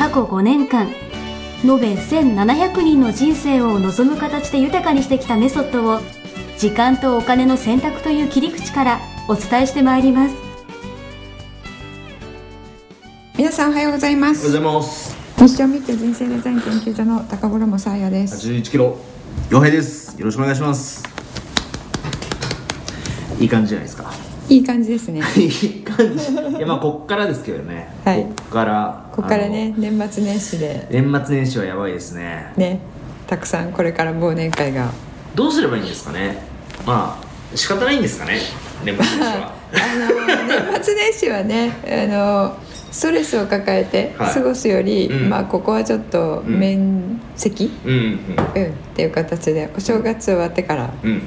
過去5年間延べ1700人の人生を望む形で豊かにしてきたメソッドを時間とお金の選択という切り口からお伝えしてまいります皆さんおはようございまおはようごすざいます。ミッションミッケ人生デザイン研究所の高頃もさあやです81キロ、洋平です。よろしくお願いします。いい感じじゃないですか。いい感じですね いい感じ。いや、まあ、こっからですけどね。はいこっから。ここからね年末年始で。年末年始はやばいですね。ねたくさんこれから忘年会がどうすればいいんですかね。まあ、仕方ないんですかね。年末年始は。あの年末年始はねあのストレスを抱えてはい過ごすより、うんまあここはちょっとうん面積、うん、うん、うんっていう形でお正月終わってからっうん。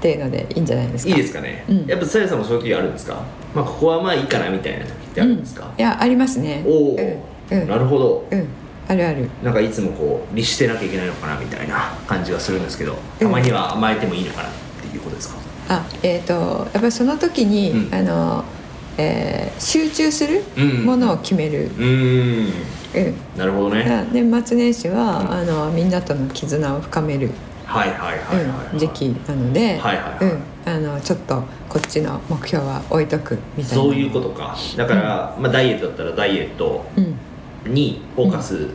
ていうのでいいんじゃないですか。いいですかね。うん。やっぱ、さやさんもそういう時あるんですか？まあ、ここはまあいいかなみたいな時ってあるんですか？うん。いやありますね。おお、うん。うん。なるほど。うん。あるある。なんかいつもこう律してなきゃいけないのかなみたいな感じがするんですけどたまには甘えてもいいのかなっていうことですか、あえっ、とやっぱりその時に、うん。あの、えー集中するうん。ものを決める、うーん。うん。なるほどね。年末年始は、うん。あのみんなとの絆を深める、はいはいはいはい、はい。うん時期なので、はいはいはい。うん、あのちょっとこっちの目標は置いとくみたいな。そういうことか。だから、まあ、ダイエットだったらダイエットうん。にフォーカス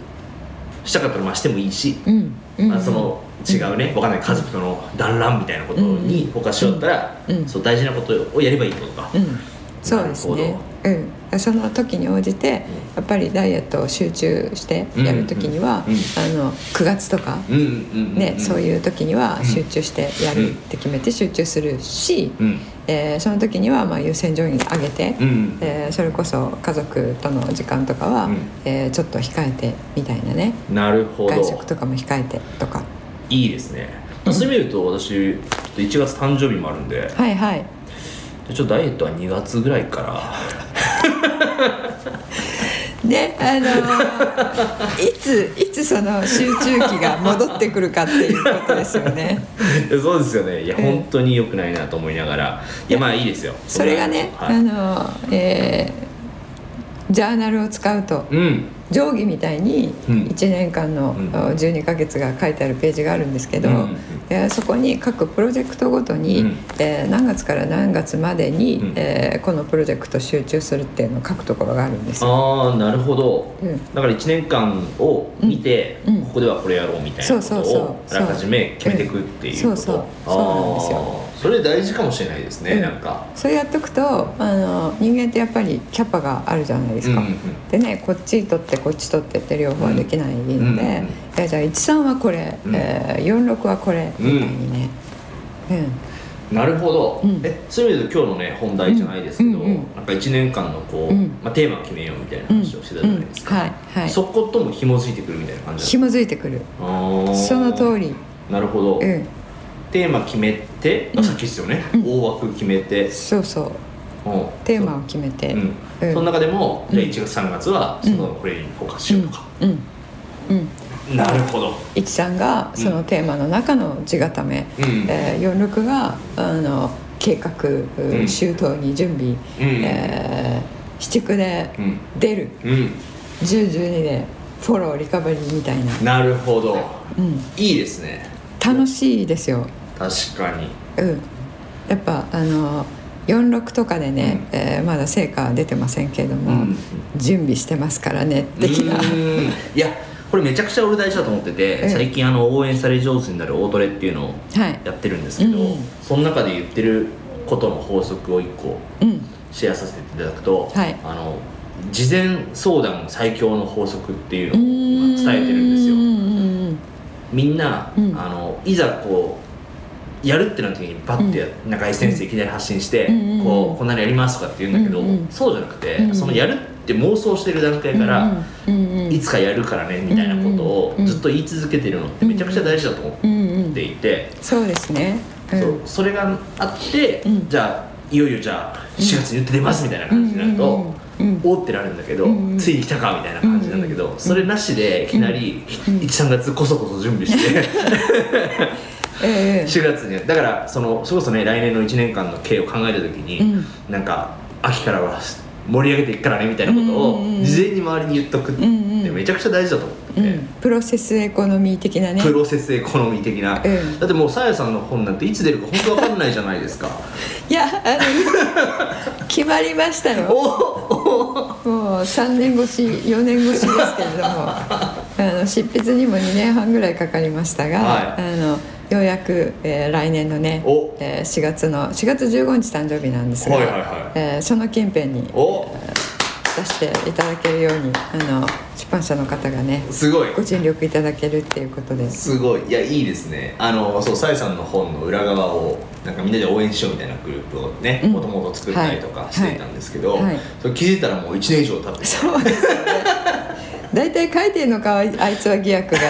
したかったらまあしてもいいし、うん。うんまあ、その違うね、わかんない家族との団らんみたいなことにフォーカスしようったら、うん。そう大事なことをやればいいってことか、うん、そうですね、うん、その時に応じてやっぱりダイエットを集中してやる時には、うん。うん。あの9月とか、うん。うん。うん。ねそうういう時にはうん。集中してやるって決めて集中するし、うん。えーその時にはまあ優先順位上げて、うん。えーそれこそ家族との時間とかは、うん。えーちょっと控えてみたいなね。なるほど。外食とかも控えてとか。いいですね、そういう意味で言うと私ちょっと1月誕生日もあるんで。はいはい。ちょっとダイエットは2月ぐらいからで あのーいついつその集中期が戻ってくるかっていうことですよね。そうですよね。いや、うん本当に良くないなと思いながら。いやまあいいですよ。それがね、は。い。あのーえージャーナルを使うとうん。定規みたいにうん。1年間のうん。12ヶ月が書いてあるページがあるんですけど、うんうんえーそこに各プロジェクトごとに、うん。えー何月から何月までに、うん。えーこのプロジェクト集中するっていうのを書くところがあるんですよ。ああなるほど、うん。だから1年間を見て、うん。うん。ここではこれやろうみたいなことそうそうそう。をあらかじめ決めていくっていうこと、そうそう。そうなんですよ。それ大事かもしれないですね、うん。なんか。それやっとくとあの人間ってやっぱぱりキャパがあるじゃないですか。うんうんでねこっち取ってこっち取ってって両方はできないんで、うんうんえーじゃあ13はこれ、うん。えー46はこれ。みたいにね。うん。なるほど、うん。えそういう意味で今日のね本題じゃないですけど、うんうん。うんなんか1年間のこう、うん。まあ、テーマを決めようみたいな話をしてたじゃないですか、うん。はいはい。そことも紐づいてくるみたいな感じ紐づいてくる。その通り、なるほど、うん、テーマ決めて、あさっきですよね、うん。大枠決めて、そうそう。う。んテーマを決めて。う。んうん。その中でも、じゃあうん。1月3月はそのこれにフォーカスしようとか、うん。うんなるほど、いちさんがそのテーマの中の地固め、うん。えー、46があの計画、ん。周到に準備、うん。えー、七区でうん。出る、うん、1012でフォローリカバリーみたいな、なるほど。うん、いいですね。楽しいですよ、確かに。うん、やっぱあの46とかでね、えーまだ成果は出てませんけれども、うん。準備してますからね的な。いやこれめちゃくちゃ俺大事だと思ってて、ええ。最近あの応援され上手になる大トレっていうのをはい。やってるんですけど、うんその中で言ってることの法則を1個うん。シェアさせていただくと、はい。あの事前相談最強の法則っていううのを伝えてるんですよ。みんな、うん。あのいざこうやるってなった時にバッてや、中井先生いきなり発信して、こうこんなのやりますとかって言うんだけど、そうじゃなくて、そのやるって妄想してる段階から、いつかやるからねみたいなことをうんずっと言い続けてるのってめちゃくちゃ大事だと思っていて、そうですね、うん。そうそれがあって、うん。じゃあいよいよじゃあ4月に言って出ますみたいな感じになると、おーってなるんだけど、ついに来たかみたいな感じなんだけど、それなしでいきなり13月こそこそ準備して ええ。4月に。だからそのそれこそね来年の1年間の経営を考えた時に、うん。なんか秋からは盛り上げていくからねみたいなことを事前に周りに言っとくってめちゃくちゃ大事だと思ってて。うん、プロセスエコノミー的なね。プロセスエコノミー的な、うん。だってもうさやさんの本なんていつ出るか本当わかんないじゃないですか。いやあの決まりましたよ。おもう3年越し4年越しですけれどもあの執筆にも2年半ぐらいかかりましたが、はい。あのようやく、えー来年のねお、えー4月の4月15日誕生日なんですが、はいはいはい。えーその近辺にお。出していただけるようにあの出版社の方がねすごい。ご尽力いただけるっていうことで。すごい。いやいいですね。あのそうさやさんの本の裏側をなんかみんなで応援しようみたいなグループをねうん。もともと作ったりとかはいしていたんですけど、はい。はい。それ気づいたらもう1年以上経っててそうです 大体書いてるのかあいつは疑惑が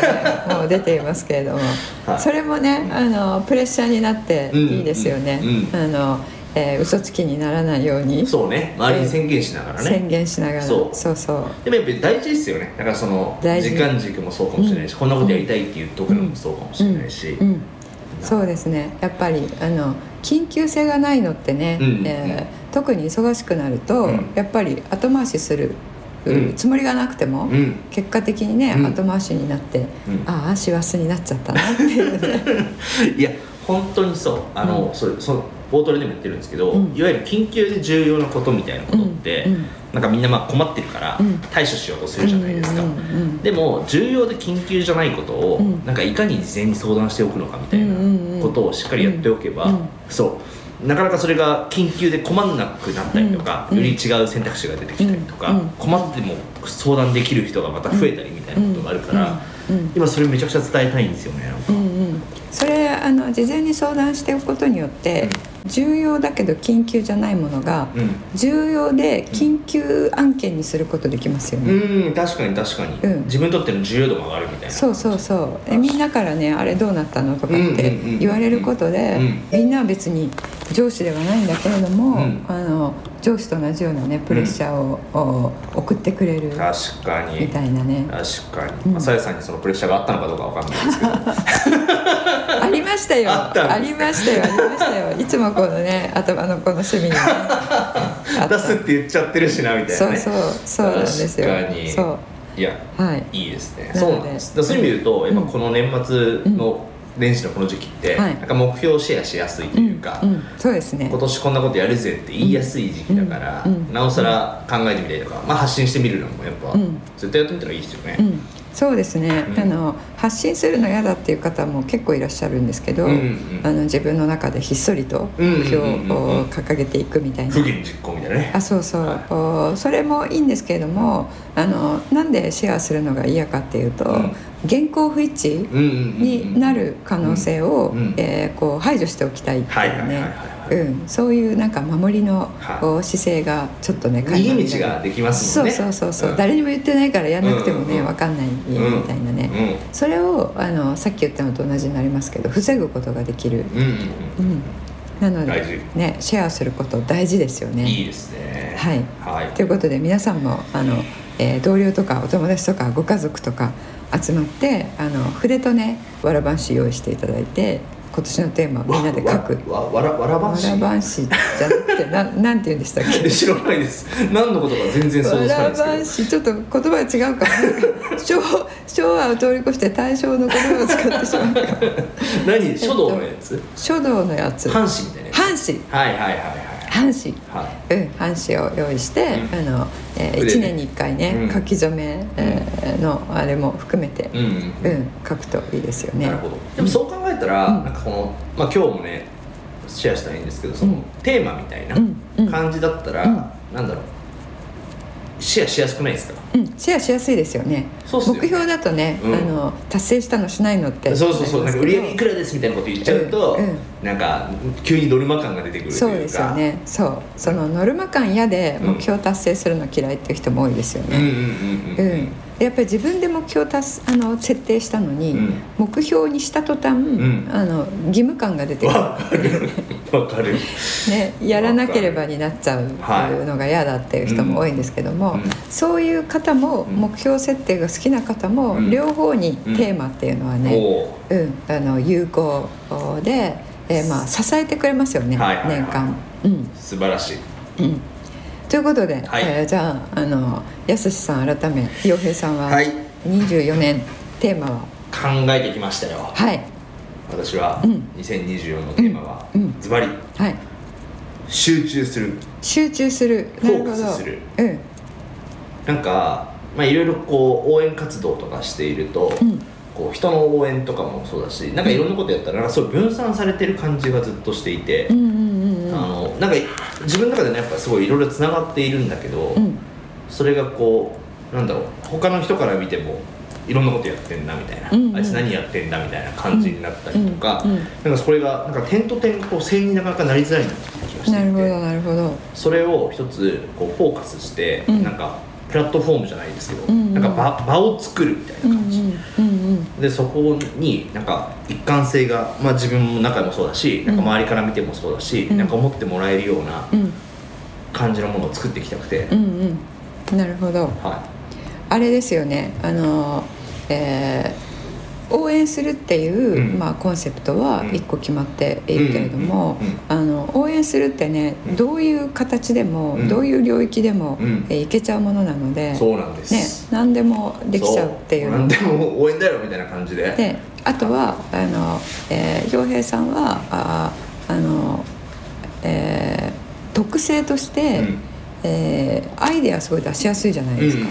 ねもう出ていますけれども、はい。それもねあのプレッシャーになっていいですよね、うん。うん。あのえー嘘つきにならないように。そうね。周りに宣言しながらね、宣言しながら。そう。そうそう。でもやっぱり大事ですよね。だからその時間軸もそうかもしれないし、こんなことやりたいって言っとくのもそうかもしれないし、うん。うん。そうですね。やっぱりあの緊急性がないのってね、うん。えー特に忙しくなると、うん。やっぱり後回しする、うんつもりがなくても、うん。結果的にね、うん。後回しになって、ん。ああ師走になっちゃったなっていうね。いや本当にそう。あの、うん。それその冒頭でも言ってるんですけど、うん。いわゆる緊急で重要なことみたいなことって、なんかみんなまあ困ってるからうん。対処しようとするじゃないですか、でも重要で緊急じゃないことを、うん。なんかいかに事前に相談しておくのかみたいなことをしっかりやっておけば、そうなかなかそれが緊急で困んなくなったりとか、うん。より違う選択肢が出てきたりとか、うん。困っても相談できる人がまた増えたりみたいなことがあるから、今それめちゃくちゃ伝えたいんですよねなんか。うんうん、それあの事前に相談しておくことによって、重要だけど緊急じゃないものが、うん。重要で緊急案件にすることできますよね。うん確かに確かに、うん。自分にとっての重要度も上がるみたいな。そうそうそう。えみんなからね「あれどうなったの?」とかってうんうんうん。言われることで、うん。みんなは別に上司ではないんだけれども、うん。あの上司と同じようなねプレッシャーを、お送ってくれる確かに。みたいなね。確かに、うん。まあさやさんにそのプレッシャーがあったのかどうかわかんないですけど。ありましたよ。ありましたよ。ありましたよ。いつもこのね頭のこの隅にね。あった出すって言っちゃってるしなみたいなね。そうそう。そうなんですよ。確かに。そう。いやはい。いいですね。そうなんです。そういう意味で言うと、やっぱこの年末の年始のこの時期って、はい。なんか目標をシェアしやすいというか、うんうん。そうですね。今年こんなことやるぜって言いやすい時期だから、うんうん。なおさら考えてみたりとか、まあ、発信してみるのもやっぱ、うん。絶対やってみたらいいですよね、うん、そうですね、うん。あの発信するの嫌だっていう方も結構いらっしゃるんですけど、うんうんうん。あの自分の中でひっそりと目標を掲げていくみたいな。不言実行みたいなねあそうそう、はい。おそれもいいんですけれどもあのなんでシェアするのが嫌かっていうと、うん。原稿不一致になる可能性を、うんうんえーこう排除しておきたいってはいいうはいはいねはいうん。そういうなんか守りの、姿勢がちょっとね逃げ道ができますもんね。そうそうそうそう、うん。誰にも言ってないからやんなくてもね、うんうんうん。わかんないみたいなね、うんそれをあのさっき言ったのと同じになりますけど防ぐことができる、うん。うんうん、なのでねシェアすること大事ですよね。うんいいですね。はい。はい。ということで皆さんもあの、えー同僚とかお友達とかご家族とか集まってあの筆とねわらばんし用意していただいて今年のテーマをみんなで書く。わわわらわらばわんし。らばんし。じゃなくてななんて言うんでしたっけ？知らないです。何のことか全然想像つかないわらばんですし。ちょっと言葉が違うか。な 昭昭和を通り越して大正の言葉を使ってしまった 何？書道のやつ？書道のやつ。半紙みたいなやつ半紙はいはいはい半紙。はい。はいうん、半紙を用意して、うん。あの、えー、筆で。1年に1回ね、うん。書き初め、えーのあれも含めて、うんうんうん。書くといいですよね。なるほど。でもそう考えたら、うん。なんかこの、まあ、今日もねシェアしたらいいんですけどその、うん。テーマみたいなん。感じだったら、うん。なんだろうシェアしやすくないですか？うん、シェアしやすいですよね。そうっすよね。目標だとね、うん。あの達成したのしないのって。そうそうそう。なんか売り上げいくららですみたいなこと言っちゃうと、うんうん。なんか急にノルマ感が出てくるというか。そうですよね。そう。そのノルマ感嫌でうん目標達成するの嫌いっていう人も多いですよね、うんやっぱり自分で目標達あの設定したのに、うん。目標にした途端、ん。あの義務感が出てくる、わかる。わかる。ね、やらなければになっちゃうはいのが嫌だっていう人も多いんですけども、うん。そういう方もうん。目標設定が好きな方も、うん。両方にテーマっていうのはね、おうんあの有効で、えーまあ、支えてくれますよね、はいはいはい。年間。うん。素晴らしい。うんということで、はい。えーじゃああのやすしさん改め洋平さんははい。24年テーマは？考えてきましたよ。はい。私はうん。2024のテーマはズバリはい。集中する。集中する。フォーカスする。うん。なんかまあいろいろこう応援活動とかしていると、うん。こう人の応援とかもそうだしなんかいろんなことやったらなんかそう分散されてる感じがずっとしていて、うんうんうんうん。あのなんか自分の中でねやっぱすごいいろいろつながっているんだけど、うん。それがこうなんだろう他の人から見てもいろんなことやってんだみたいな、うんうん。あいつ何やってんだみたいな感じになったりとか、うんうんなんかそれがなんか点と点がこう線になかなかなりづらいなって気がしていてなるほどなるほど。それを一つこうフォーカスして、うん。なんかプラットフォームじゃないですけど、うんうん。なんか場場を作るみたいうんうなん感じ、うん。でそこになんか一貫性が、まあ、自分の中もそうだしなんか周りから見てもそうだし、うん。なんか思ってもらえるようなうん。うん感じのものを作っていきたくて、うんうん。なるほど。はあれですよね。あの、えー応援するっていう、うん。まあ、コンセプトはうん。一個決まっているけれども、あの応援するってねうん。どういう形でも、うん。どういう領域でも、うん。えーいけちゃうものなので、い、そうなんです、ね、何でもできちゃうっていう。何でも応援だよみたいな感じで。であとはあの、えー、洋平さんはああの、えー特性として、うん。えーアイデアすごい出しやすいじゃないですか。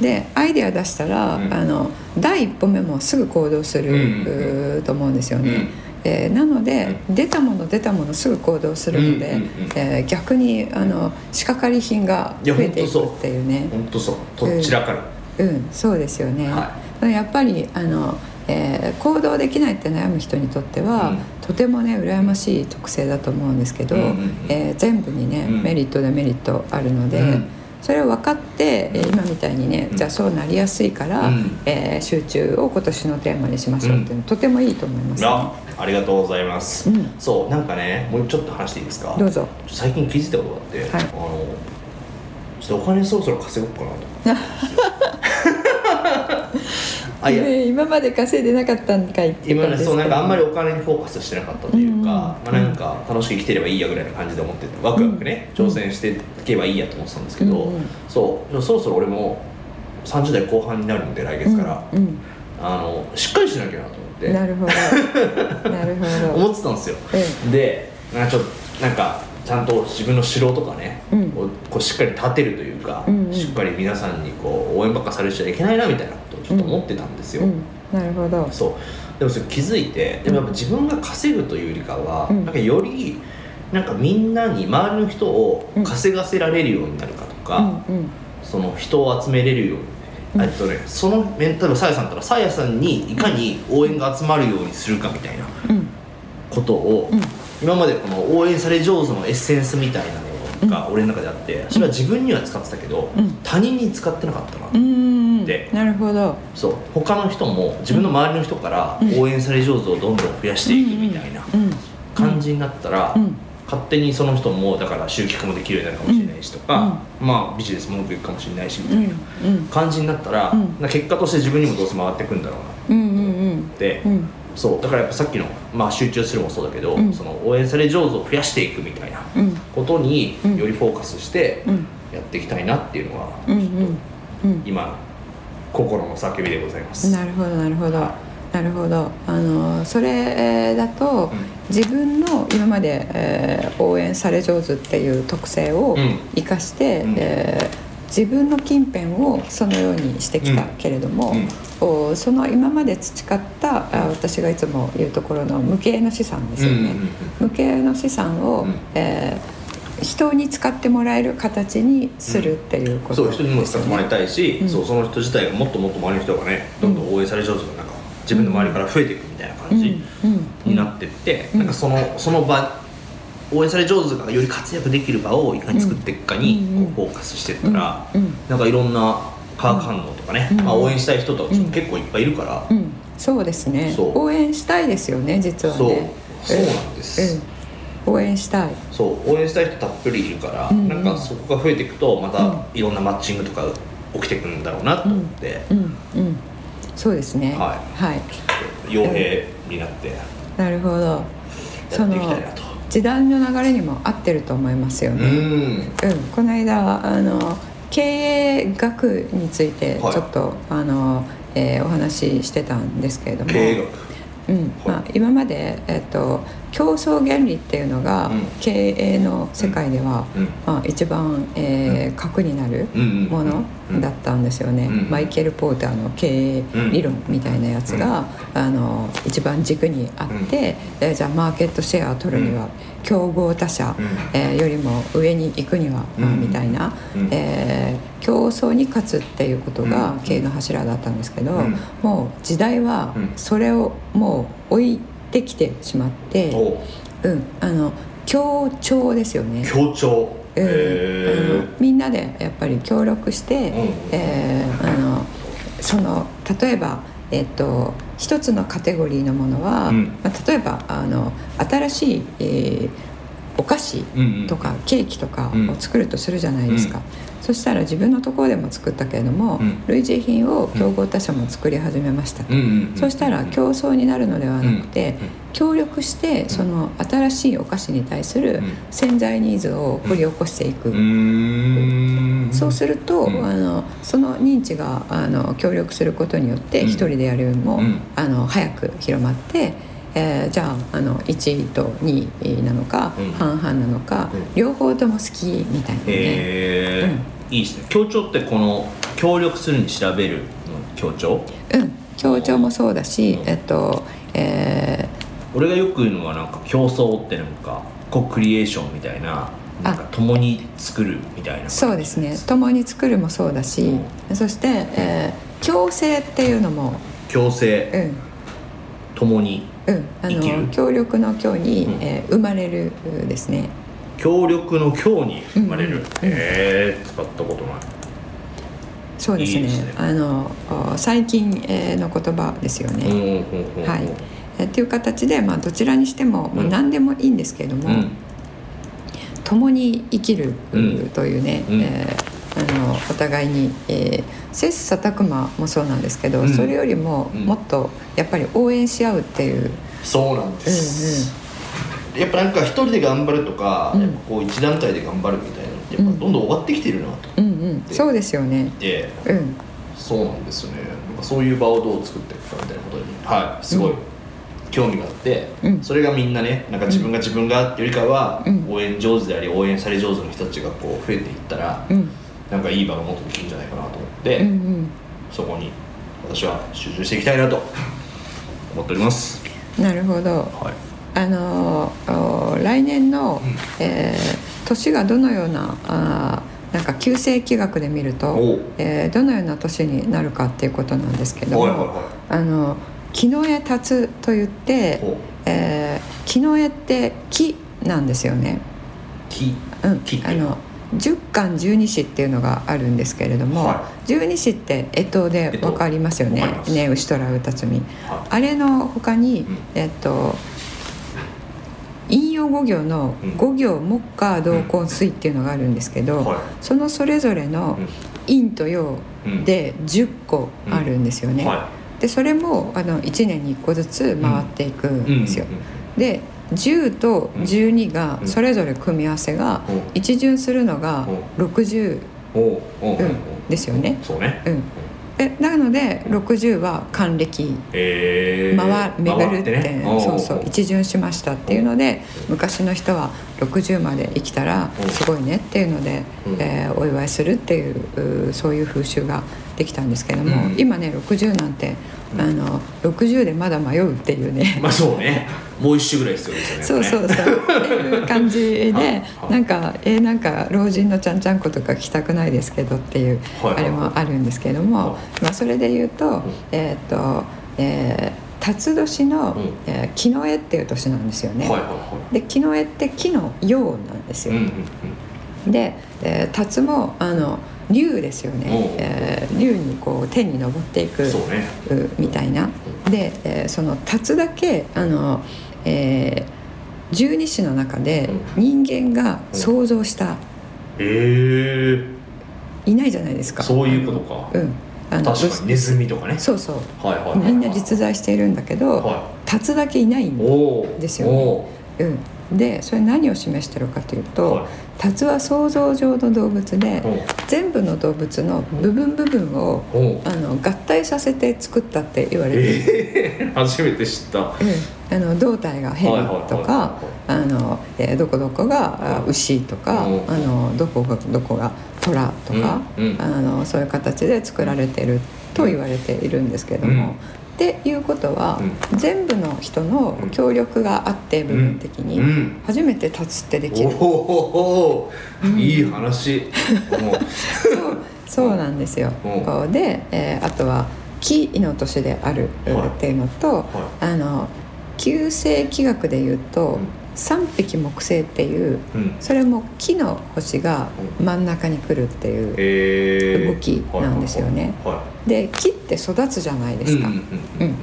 でアイデア出したら、うん。あの第一歩目もすぐ行動する、と思うんですよね。うん。えーなので、出たもの出たものすぐ行動するので、うんうんうん。えー逆にあの仕掛かり品が増えていくっていうね。本当そう。とっちらかる、うん、そうですよね。はやっぱりあの、えー行動できないって悩む人にとっては、うん。とてもね羨ましい特性だと思うんですけど、うんうんうん。えー全部にね、うん。メリットデメリットあるので、うんそれを分かって、えー今みたいにね、うん。じゃあそうなりやすいから、うん。えー集中を今年のテーマにしましょうっていうの、とてもいいと思います、ね。あありがとうございます、うん。そうなんかねもうちょっと話していいですか？どうぞ。最近気づいたことがあって、はい。あのちょっとお金そろそろ稼ごうかなと思って あいや。ね今まで稼いでなかったんかいっていう今ね感じでそうなんかあんまりお金にフォーカスしてなかったというか、うんまあ、なんか楽しく生きてればいいやぐらいな感じで思っててワクワクね、挑戦していけばいいやと思ってたんですけど、うんうんそうそろそろ俺も30代後半になるんで来月から、うんうん。あのしっかりしなきゃなと思って。なるほど。なるほど。思ってたんですよ、えでなんかちょっとなんかちゃんと自分の城とかね、うん。こうしっかり立てるというか、うんうん。しっかり皆さんにこう応援ばっかされちゃいけないなみたいなちょっと思ってたんですよ、うん、なるほど。そう。でもそれ気づいてでもやっぱ自分が稼ぐというよりかは、うん。なんかよりなんかみんなに周りの人を稼がせられるようになるかとか、うんうん。その人を集めれるように、うん。えっとねその例えばさやさんだったらさやさんにいかに応援が集まるようにするかみたいなうん。ことを、うん。今までこの応援され上手のエッセンスみたいなのが俺の中であってそれは自分には使ってたけど、うん。他人に使ってなかったな、うーん。で。なるほど。そう。他の人も自分の周りの人からうん。応援され上手をどんどん増やしていくみたいなうん。感じになったら、うん。勝手にその人もだから集客もできるようになるかもしれないしとか、まあビジネスもうまくいくかもしれないしみたいなうん。感じになったら、うん。な結果として自分にもどうせ回ってくんだろうなうんうんうん。って、うんそうだからやっぱさっきの、まあ、集中するもそうだけど、うん。その応援され上手を増やしていくみたいなうん。ことにうん。よりフォーカスしてうん。やっていきたいなっていうのが、うんうんうん。今心の叫びでございます。なるほどなるほど。なるほど。あのそれだと、うん。自分の今まで、えー応援され上手っていう特性をうん。生かして、うん。えー自分の近辺をそのようにしてきたけれども、うんおその今まで培ったあ私がいつも言うところの無形の資産ですよね、無形の資産を、うん。えー人に使ってもらえる形にするっていうことそう人にも使ってもらいたいし、うん。そうその人自体がもっともっと周りの人がねどんどん応援されちゃうとなんか自分の周りから増えていくみたいな感じになってって、うん。なんかそのその場応援され上手がより活躍できる場をいかに作っていくかにうんこうフォーカスしてったら、なんかいろんな化学反応とかね、うん。まあ、応援したい人たちも結構いっぱいいるから、うん、そうですね。応援したいですよね実はそう。ねそうなんです、うん応援したい。そう。応援したい人たっぷりいるから、なんかそこが増えていくとまうん。たいろんなマッチングとか起きてくるんだろうなと思って、うん。うん。そうですね。はい。はい、傭兵になってやなるほど。そっていのきたいなと。時代の流れにも合ってると思いますようね、ん。うん、この間あの経営学についてちはい。ょっと、あの、えーお話ししてたんですけれども。経営学。うん。まあ、今まで、えっと、競争原理っていうのが、うん。経営の世界では、うん。まあ、一番、えー核になるものだったんですよね、うんマイケル・ポーターの経営理論みたいなやつが、あの一番軸にあって、えーじゃあマーケットシェアを取るには、競合他社、うん。えーよりも上に行くには、まあうんみたいな、うん。えー競争に勝つっていうことがうん。経営の柱だったんですけど、うん。もう時代はうん。それをもう置いてきてしまって、おう。ん、あの協調ですよね。協調。うんみんなでやっぱり協力して、うん。えーあのその例えば、えっと一つのカテゴリーのものは、うん。まあ、例えばあの新しい、えーお菓子えとかケーキとかうん。を作るとするじゃないですか、そしたら自分のところでも作ったけれども、うん。類似品を競合他社も作り始めましたと、うんうんうんそしたら競争になるのではなくて、うんうん協力してその新しいお菓子に対するうん。潜在ニーズを掘り起こしていく、そうすると、うん。あのその認知があの協力することによってうん。一人でやるよりも、うん。あの早く広まって、えーじゃああの1位と2位なのか、うん。半々なのか、うん。両方とも好きみたいなね。へえいいですね。協調ってこの協力するに調べるの協調？うん、協調もそうだし、うん。えっと、え俺がよく言うのはなんか競争ってなんかコクリエーションみたいななんか共に作るみたいなーそうですね。共に作るもそうだし、そして、えー共生っていうのも、共生うん。共にうん、あの協力の協に、うん。えー生まれるですね。協力の協に生まれる、うん。え使ったことない。そうですね。ね。あのお最近、えーの言葉ですようんね。はい。えーっていう形で、まあ、どちらにしても、まあ、うん。何でもいいんですけれども、うん。共に生きる、うん。というね、うん。えーあのお互いに、えー切磋琢磨もそうなんですけど、うん。それよりもうん。もっとやっぱり応援し合うっていう、そうなんです、やっぱなんか一人で頑張るとか、うん。こう一団体で頑張るみたいなのってやっぱどんどん終わってきてるなと。うんうん、そうですよね。うん。そうなんですよね。そういう場をどう作っていくかみたいなことにはいすごいうん。興味があって、うん。それがみんなねなんか自分が自分がっていうよりかは、うん。応援上手であり応援され上手の人たちがこう増えていったら、うんなんかいい場がもっとできるんじゃないかなと思って、うんうん。そこに私は集中していきたいなと思っております。なるほど。はい。あの来年の、うん。えー年がどのようなあーなんか旧世紀学で見るとえーどのような年になるかっていうことなんですけども、はいはいはあの木の絵立つと言ってお、えー木の絵って木なんですよね。木。うん。木あの十巻十二支っていうのがあるんですけれども、は十二支って干支で干支。わかりますよね？わかります。ね牛虎歌積みはあれの他に、うん。えっと陰陽五行のうん。五行木火土金水っていうのがあるんですけど、はそのそれぞれのうん。陰と陽うん。で10個あるんですよね。はでそれもあの1年に1個ずつ回っていくんですよ。で10と12がうん。それぞれ組み合わせがうん。一巡するのが60、おうおううん、ですよね。そうね。うん、えなので60は還暦。えー、回巡るって。回ね。おそうそう。お一巡しましたっていうので昔の人は60まで生きたらうん。すごいねっていうので、うん。えーお祝いするっていううそういう風習ができたんですけども、うん。今ね60なんて、うん。あの60でまだ迷うっていうね。まあそうね。もう一周ぐらい必要ですよねそうそうそう。っていう感じで はいなんかえーなんか老人のちゃんちゃんことか聞きたくないですけどっていうはいはいあれもあるんですけども、はい。まあ、それで言うと,、えーっとえー辰年の、うん。えー木の絵っていう年なんですよね。はいはいはで木の絵って木の陽なんですよ。いうんうんうん。で、えー、辰もあの竜ですよね。えー竜にこう天に昇っていくね。うみたいな。で、えーその辰だけあの、えー十二支の中で人間が想像した、ええいないじゃないですか。そういうことか。うんあの確かにネズミとかね。そうそう。はいはいはいはい。みんな実在しているんだけど、は辰だけいないいんですよね。うん、でそれ何を示してるかというと、はい。辰は想像上の動物で、全部の動物の部分部分をあの合体させて作ったって言われてる、ええ 初めて知った。うん。あの胴体が蛇はいはいはいはいとかあの、えーどこどこが牛とか、う。んあのどこがどこが虎とか、うんうん。あのそういう形で作られてると言われているんですけども。うん。っていうことは、全部の人の協力があって部分的にうん。初めて立つってできる、おおいい話。そうそうなんですよ。う。んで、えーあとは木の年であるはい。っていうのと、あの旧星気学でいうと、うん三匹木星っていううん。それも木の星が真ん中に来るっていう、ええ動きなんですよね。はで木って育つじゃないいですか。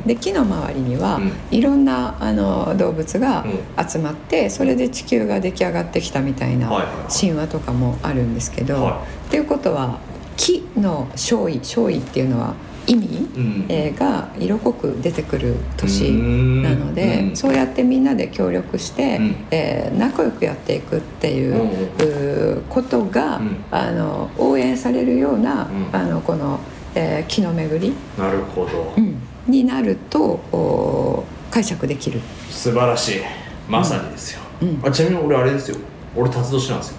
で木の周りには、うん。いろんなあの動物がう集まってそれで地球が出来上がってきたみたいな神話とかもあるんですけど、はっていうことは木の勝意勝意っていうのは意味、うん。えーが色濃く出てくる年うん。なので、うん。そうやってみんなで協力して、うん。えー仲良くやっていくっていう,、ことが、うん。あの応援されるような、うん。あのこの、えー気の巡り、なるほど。うん。になるとお解釈できる。素晴らしい。まさにですよ。うん。あちなみに俺あれですよ。俺辰年なんですよ。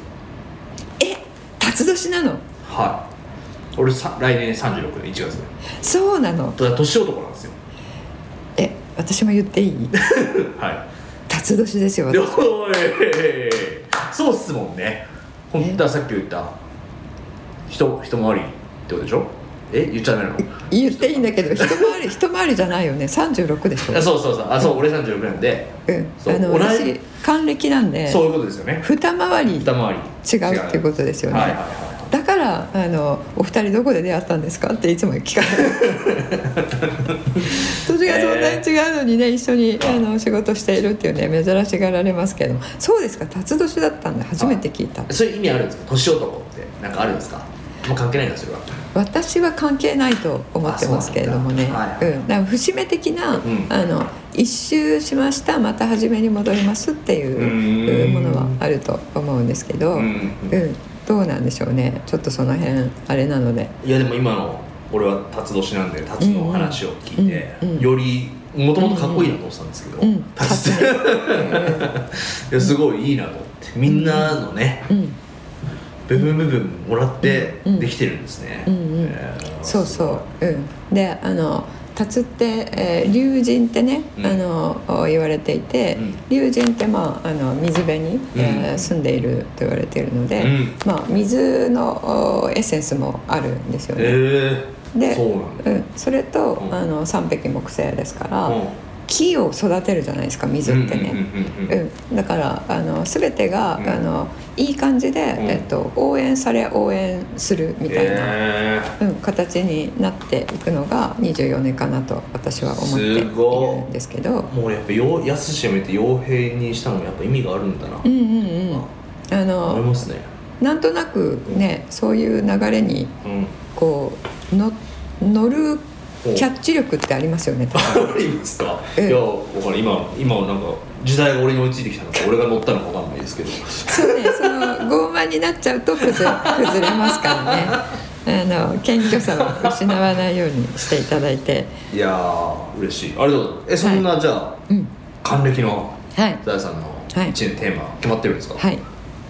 え辰年なの？はい俺さ来年36年1月でそうなの？だから年男なんですよ。え私も言っていい？は辰年ですよおいそうっすもんね。本当はさっき言った人一回りってことでしょ？え？言っちゃダメなの？言っていいんだけど一回り 一回りじゃないよね。36でしょ？あそうそうそう。あそう俺36なんで。うん。そうあの同じ。私還暦なんでそういうことですよね。二回り二回り。違うっていうことですよね。はいはいはいだからあの「お二人どこで出会ったんですか?」っていつも聞かれる。年がそんなに違うのにね一緒にあの仕事しているっていうね珍しがられますけどそうですか？辰年だったんで初めて聞いたそういう意味あるんですか？年男ってなんかあるんですか？もう関係ないんだそれは。私は関係ないと思ってますけれどもね。あそうなんから節目的な、ん。あの一周しましたまた初めに戻りますっていううん。ものはあると思うんですけど、ううんんどうなんでしょうね。ちょっとその辺あれなので。いやでも今の俺は辰年なんで辰の話を聞いて、うんうんよりもともとかっこいいなと思ってたんですけど、うん辰。って いやすごいいいなと思って。みんなのね、うん。部分部分もらってうん。できてるんですね、そうそう、うん、であの辰って、えー、龍神ってね、うん。あの言われていて、うん。龍神って、まあ、あの水辺に、えーうん住んでいると言われているので、うん。まあ、水のおエッセンスもあるんですよね。えー、でそうなんだ、うん、それと、うん。あの三匹木星ですから、うん木を育てるじゃないですか水ってね。うんだからあの全てが、うん。あのいい感じで、ん。えっと、応援され応援するみたいな、え。うん、形になっていくのが24年かなと私は思っているんですけど。ー、もうやっぱよやすしやめて傭兵にしたのもやっぱ意味があるんだな、うんうんうん。あ思いのますね。なんとなくねそういう流れにうん。こうの乗るキャッチ力ってありますよねありますか、ええ。いやわかる。今今なんか時代が俺に追いついてきたのか俺が乗ったのかわかんないですけど。そうねその傲慢になっちゃうと崩れ 崩れますからね。あの謙虚さを失わないようにしていただいて。いやー嬉しい。ありがとう。えそんな、じゃあうん。還暦のはい。ザヤさんのはい。1年テーマ決まってるんですか？はい。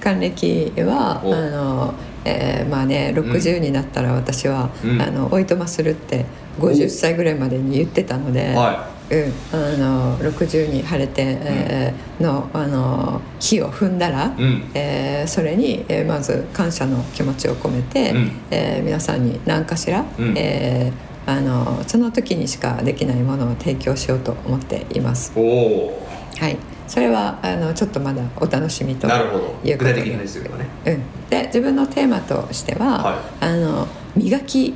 還暦はあおの、えーまあね60になったら私は、うん。あのおいとまするって50歳ぐらいまでに言ってたので、はうん、あの60に晴れて、えーのあの日を踏んだら、うん。えーそれに、えーまず感謝の気持ちを込めて、うん。えー皆さんに何かしら、うん。えーあのその時にしかできないものを提供しようと思っています。おはい、それはあのちょっとまだお楽しみとなるほど。具体的なですよね。うん、で自分のテーマとしては、はい。あの磨き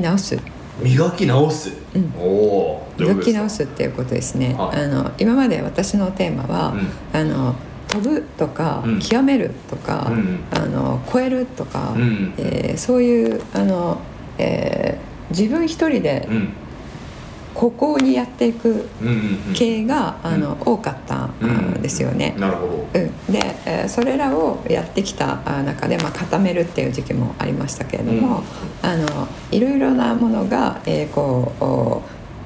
直す。磨き直す、うん。おお磨き直すっていうことですね、はい。あの今まで私のテーマは、うん。あの飛ぶとか、うん。極めるとか、うんうん。あの超えるとか、うん。えーそういうあの、えー自分一人でうんここにやっていく系が、あの多かったんですよね。なるほど。うん、で、えーそれらをやってきたあ中で、まあ、固めるっていう時期もありましたけれども、あのいろいろなものが、えーこうお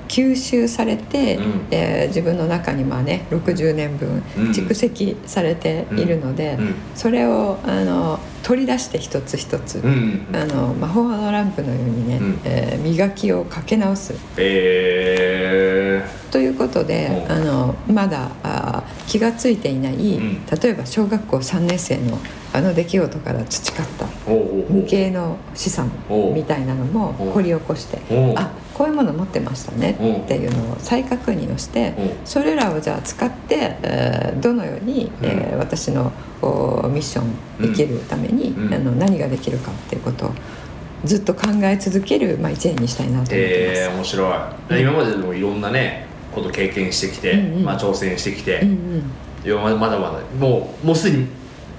吸収されて、うん。えー自分の中にまあね60年分うん。蓄積されているので、うん。それをあの取り出して一つ一つ、うん。うんあの魔法のランプのようにね、うん。えー磨きをかけ直す。えということで、うん。あのまだあー気が付いていない、ん。例えば小学校3年生のあの出来事から培った無形の資産みたいなのも掘り起こしてあこういうもの持ってましたねっていうのを再確認をしてそれらをじゃあ使って、えーどのように、えー私のおミッション生きるために、うん。あの何ができるかっていうことをずっと考え続ける、まあ、一年にしたいなと思ってえー。面白い、今まででもいろんなねこと経験してきて、うんうん。まあ、挑戦してきて、うんうん。まだまだもうもうすでに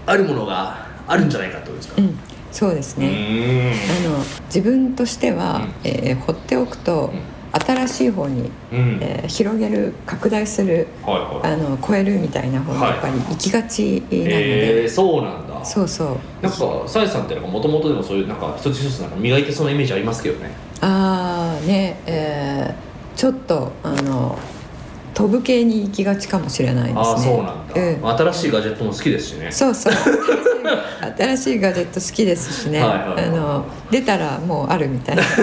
あるものがあるんじゃないかってことですか、うん、そうですね、ねあの自分としては、うん。えー放っておくと、新しい方に、うん、えー広げる拡大するはいはい。あの超えるみたいな方にはいやっぱり行きがちなので、えー、そうなんだ。そうそう。なんかさえさんってもともとでもそういうなんか一つ一つなんか磨いてそうなイメージありますけどね。ああねえーちょっとあの飛ぶ系に行きがちかもしれないですね。ああそうなんだ、うん。まあ新しいガジェットも好きですしね。そうそう。新しいガジェット好きですしね、はいはいはい。あの出たらもうあるみたいな。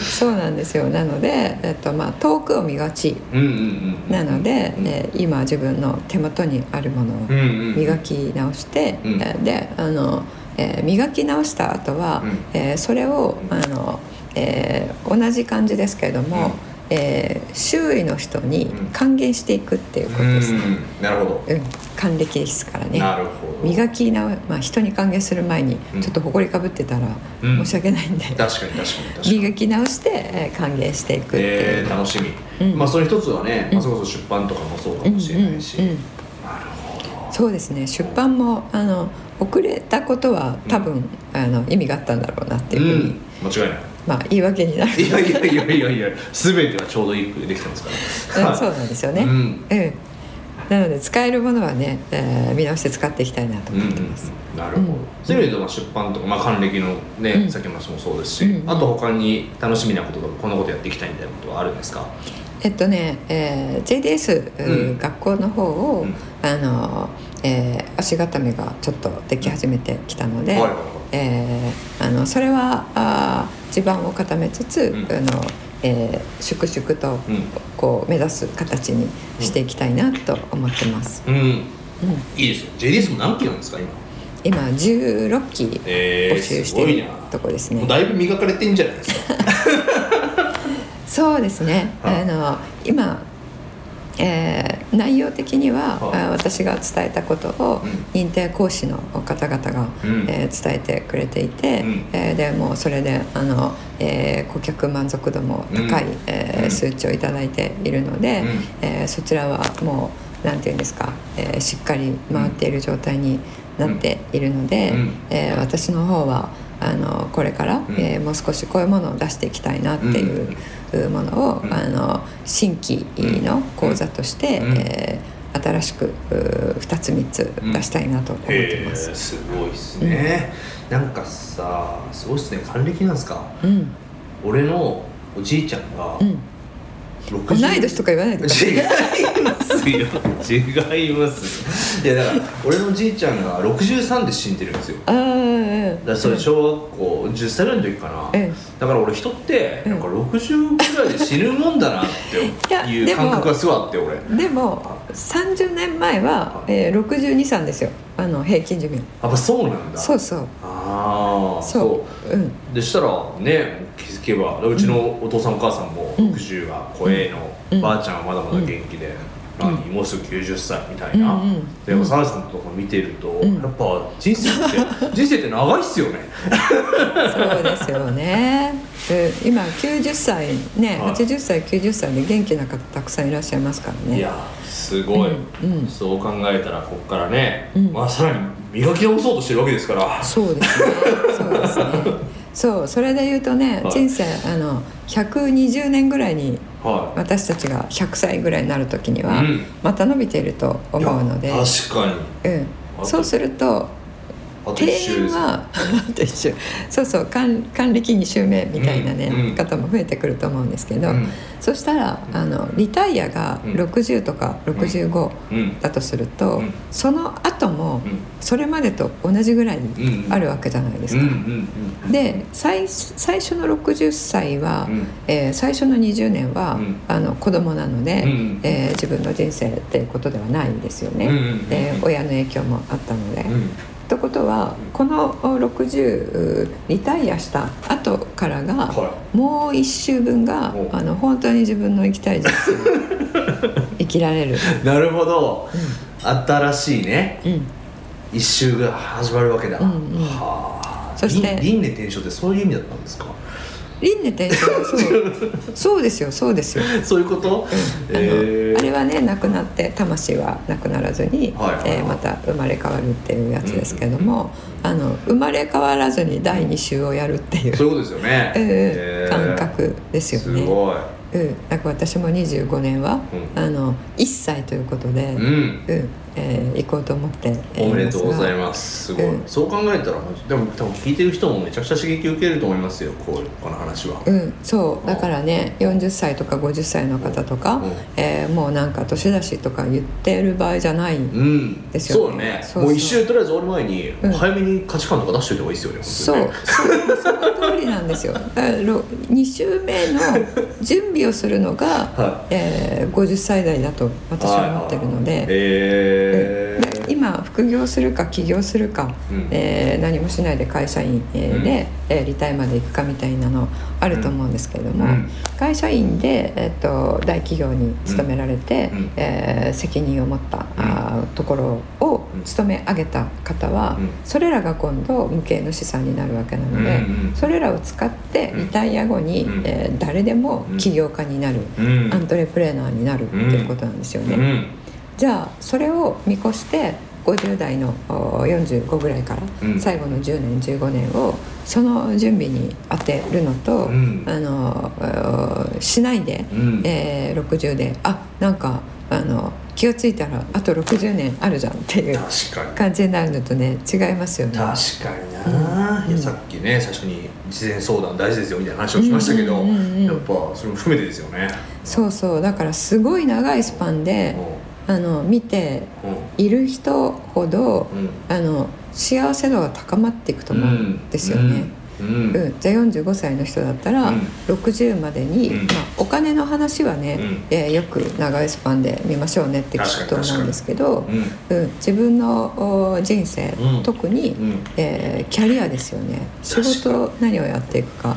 そうなんですよ。なので、えっとまあ、遠くを見がち。うんうんうんなので、うん。えー今自分の手元にあるものをうんうん磨き直して、うん。えーであの、えー磨き直した後は、うん。えーそれをうんあの、えー同じ感じですけれども、うんえー周囲の人にうん還元していくっていうことですね。うんなるほど、うん、還暦ですからね。なるほど。磨き直、まあ、人に還元する前にうん。ちょっと埃かぶってたらうん。申し訳ないんで、確かに確かに確かに。磨き直して、えー還元していくっていう。えー、楽しみ、うん。まあその一つはね、うん。まあ、それこそ出版とかもそうかもしれないし、うんうんうん。なるほど。そうですね。出版もあの遅れたことは多分、あの意味があったんだろうなっていうふうに、うん。間違いないまあ言い訳になる。いやいやいやいやいや全てはちょうどいいくできてますから。うんそうなんですよね、ううんんなので使えるものはね、えー見直して使っていきたいなとうんうん思ってます、なるほど、うん。そういう意味では出版とか、まあ、還暦のね、うん。さっきの話もそうですし、うんうん。あと他に楽しみなこととかこんなことやっていきたいみたいなことはあるんですか？えっとね、えー JDS、うん。学校の方を、うん。あのえー足固めがちょっとでき始めてきたので、はいはいはいえーあのそれはあー地盤を固めつつ、ん。あのえー粛々とうんこう目指す形にしていきたいなと思ってます。うん。うん、いいですよ。JDS も何期なんですか今？今16期えー、募集してるとこですね。だいぶ磨かれてんじゃないですか。そうですね。はい。あの今、えー内容的には、は私が伝えたことをうん。認定講師の方々が、うん。えー伝えてくれていて、うん。えーでもうそれであの、えー顧客満足度も高い、うん。え数値をいただいているので、うん。えーそちらはもうなんていうんですか、えーしっかり回っている状態になっているので、うん。えー私の方はあのこれから、ん。えーもう少しこういうものを出していきたいなっていうものを、うん。あの新規の講座として、うん。えー新しく2つ3つ出したいなと思ってます。すごいっすね、なんかさすごいっすね。還暦なんすか？うん。俺のおじいちゃんがうん。60同い年とか言わないでください。違いますよ。違いますよ。いやだから俺のじいちゃんが63で死んでるんですよ。あーだそれ小学校10歳ぐらいの時かな、ええ。だから俺人ってなんか60ぐらいで死ぬもんだなってやいう感覚がすごいあって俺。でも30年前は、えー、62歳ですよ。あの平均寿命。やっぱそうなんだ。そうそう。ああそう。う。ん。でしたらね気づけばうちのお父さんお母さんもうん。60が超えの、うん。ばあちゃんはまだまだ元気で、もうすぐ90歳みたいな、でも澤さんとか見てると、うん。やっぱ人生って 人生って長いっすよね。そうですよね。で今90歳ね、はい。80歳90歳で元気な方たくさんいらっしゃいますからね。いやすごい、うんうん。そう考えたらここからね、うん。まあさらに磨き直そうとしてるわけですから。そうですね。そうですね。そうそれで言うとね、はい。人生あの120年ぐらいには私たちが100歳ぐらいになる時には、うん。また伸びているとい思うので。いや確かに。うん。そうするとあと庭一周ですね。園は そうそう還還暦2周目みたいなね、うんうん。方も増えてくると思うんですけど、うん。そしたらあのリタイアがうん。60とか65うん。だとすると、うん。その後もうん。それまでと同じぐらいうんあるわけじゃないですか。で最最初の60歳は、うん。えー最初の20年は、うん。あの子供なので、うんえー自分の人生っていうことではないですよね、で親の影響もあったので。うんってことはこの60リタイアした後からが、はもう1周分がお。あの本当に自分の生きたい人生 生きられる、なるほど、新しいね。うん、一周が始まるわけだ、うんうん。はあ。そして輪廻転生ってそういう意味だったんですか？輪廻転生はそう。そうですよそうですよ。そういうこと、あのえー。あれはね亡くなって魂は亡くならずに、はいはいはい。えーまた生まれ変わるっていうやつですけども、あの生まれ変わらずに第2週をやるっていう、そういうことですよね、えーえー。感覚ですよね。すごい。うん、だから私も25年は、うあの1歳ということで、ううんんえー行こうと思っておめでとうございすます。すごい、うんそう考えたらでも多分聞いてる人もめちゃくちゃ刺激受けると思いますよこうこの話は、が、うん、そう。だからね40歳とか50歳の方とか、うん。えーもうなんか年だしとか言ってる場合じゃない、うん。ですよね。そうだね。そうそう。もう一周とりあえず終わる前に、うん。早めに価値観とか出しておいた方がいいですよねそう。本そうその通りなんですよ。だから2週目の準備をするのが、はえー50歳代だと私は思ってるので。えで今副業するか起業するか、うん。えー何もしないで会社員、えーうん。で、えーリタイまで行くかみたいなのあると思うんですけれども、うん。会社員で、えー、と大企業に勤められて、うん。えー責任を持った、あーところをうん。勤め上げた方は、うん。それらが今度無形の資産になるわけなので、うんうんそれらを使ってリタイア後に、うん。えー誰でも起業家になる、うん。アントレプレーナーになるっていうことなんですよね。うんじゃあそれを見越して50代のお45ぐらいからうん。最後の10年15年をその準備に当てるのと、うん。あのおしないで、うん。えー60であなんかあの気が付いたらあと60年あるじゃんっていう感じになるのとね違いますよね。確かにな、うん。いやさっきね最初に事前相談大事ですよみたいな話をしましたけど、うんうんうんうん。やっぱそれも含めてですよね。そうそう。だからすごい長いスパンであの見てうんいる人ほどうん。あの幸せ度が高まっていくと思うんですよね。うん、うん。うん、じゃあ45歳の人だったら、うん。60までに、うん。まあ、お金の話はね、うん。えーよく長いスパンで見ましょうねって聞くと思うんですけど、うん。うん、自分のお人生、うん。特に、うん。えーキャリアですよね。仕事何をやっていくか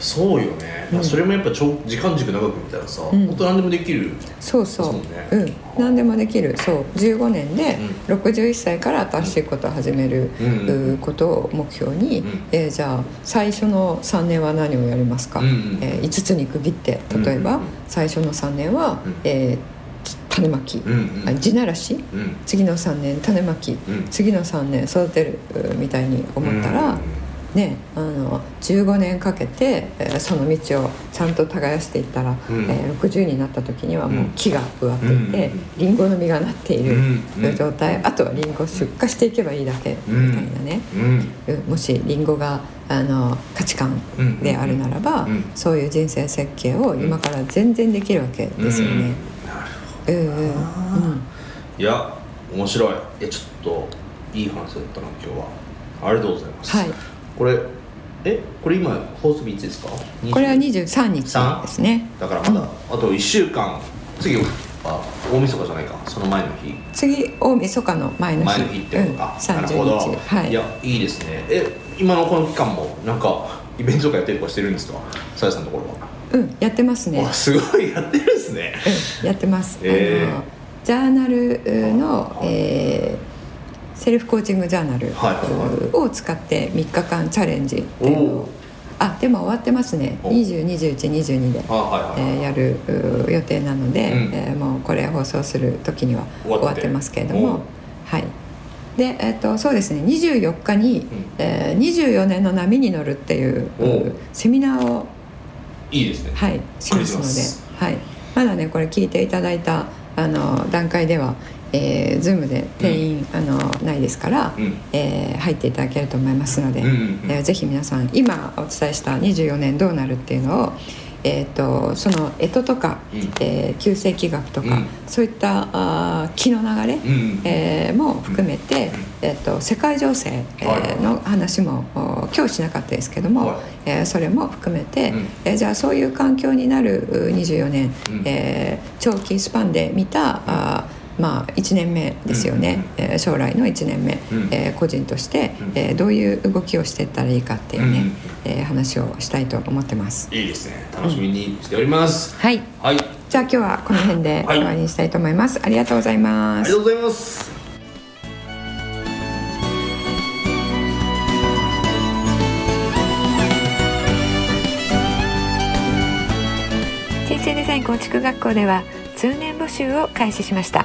そうよね、うん。それもやっぱ長時間軸長く見たらさ、うん。本当何でもできる。そうそう。ね。うん、何でもできる。そう。15年でう61歳から新しいことを始める、ことを目標に、うん。えーじゃあ最初の3年は何をやりますか、うんうんえ5つに区切って。例えば、最初の3年は、うん。えー種まき、うんうんあ地ならし。うん。次の3年種まき、うん。次の3年育てるうみたいに思ったら、ね、あの15年かけて、えーその道をちゃんと耕していったら、うん。えー60になった時にはもううん。木が植わっていて、うん。リンゴの実がなっているうん。うん。状態、あとはリンゴを出荷していけばいいだけみたいなね、うん。うん。もしリンゴがあの価値観であるならば、うん。そういう人生設計を今から全然できるわけですよね。うん。うん。うん。いや面白い。いやちょっといい話だったな今日は。ありがとうございます、はいこれえこれ今放送日いつですか？これは20 23日ですね。だからまだあと1週間。次は大晦日じゃないか。その前の日。次大晦日の前の日。前の日ってことか、うん、なるほど、30日はい。やいいですね。え今のこの期間もなんかイベントとかやってるとかしてるんですか？さやさんのところは、うんやってますね。わすごいやってるんですね。うんやってます、えー。ジャーナルの、えーセルフコーチングジャーナルを使って3日間チャレンジっていうのおをあでも終わってますね。お202122であはいはい、えーやるう予定なので、うん。えーもうこれ放送する時には終わって。ますけれどおもはい。で、えー、とそうですね。24日に、えー24年の波に乗るっていうセミナーを、いいですね。はい、しますので、はい、まだねこれ聞いていただいたあの段階では、えー、Zoom で定員、あのないですから、うん。えー入っていただけると思いますので、うんうんうん。えーぜひ皆さん今お伝えした24年どうなるっていうのを、えー、とその干支とか、うん。えー旧世紀学とか、うん。そういったあー気の流れ、うんえーも含めて、えー、と世界情勢、えーはいの話もお今日しなかったですけども、はい。えーそれも含めて、うん。えーじゃあそういう環境になるう24年、うん。えー長期スパンで見たあーまあ、1年目ですよね、えー将来の1年目、うん。えー個人として、うん。えーどういう動きをしていったらいいかっていうね、うんえー話をしたいと思ってます。いいですね。楽しみにしております、はい。はい。じゃあ今日はこの辺ではい。終わりにしたいと思います。ありがとうございあます。りがとう。ございます。人生デザイン構築学校では通年募集を開始しました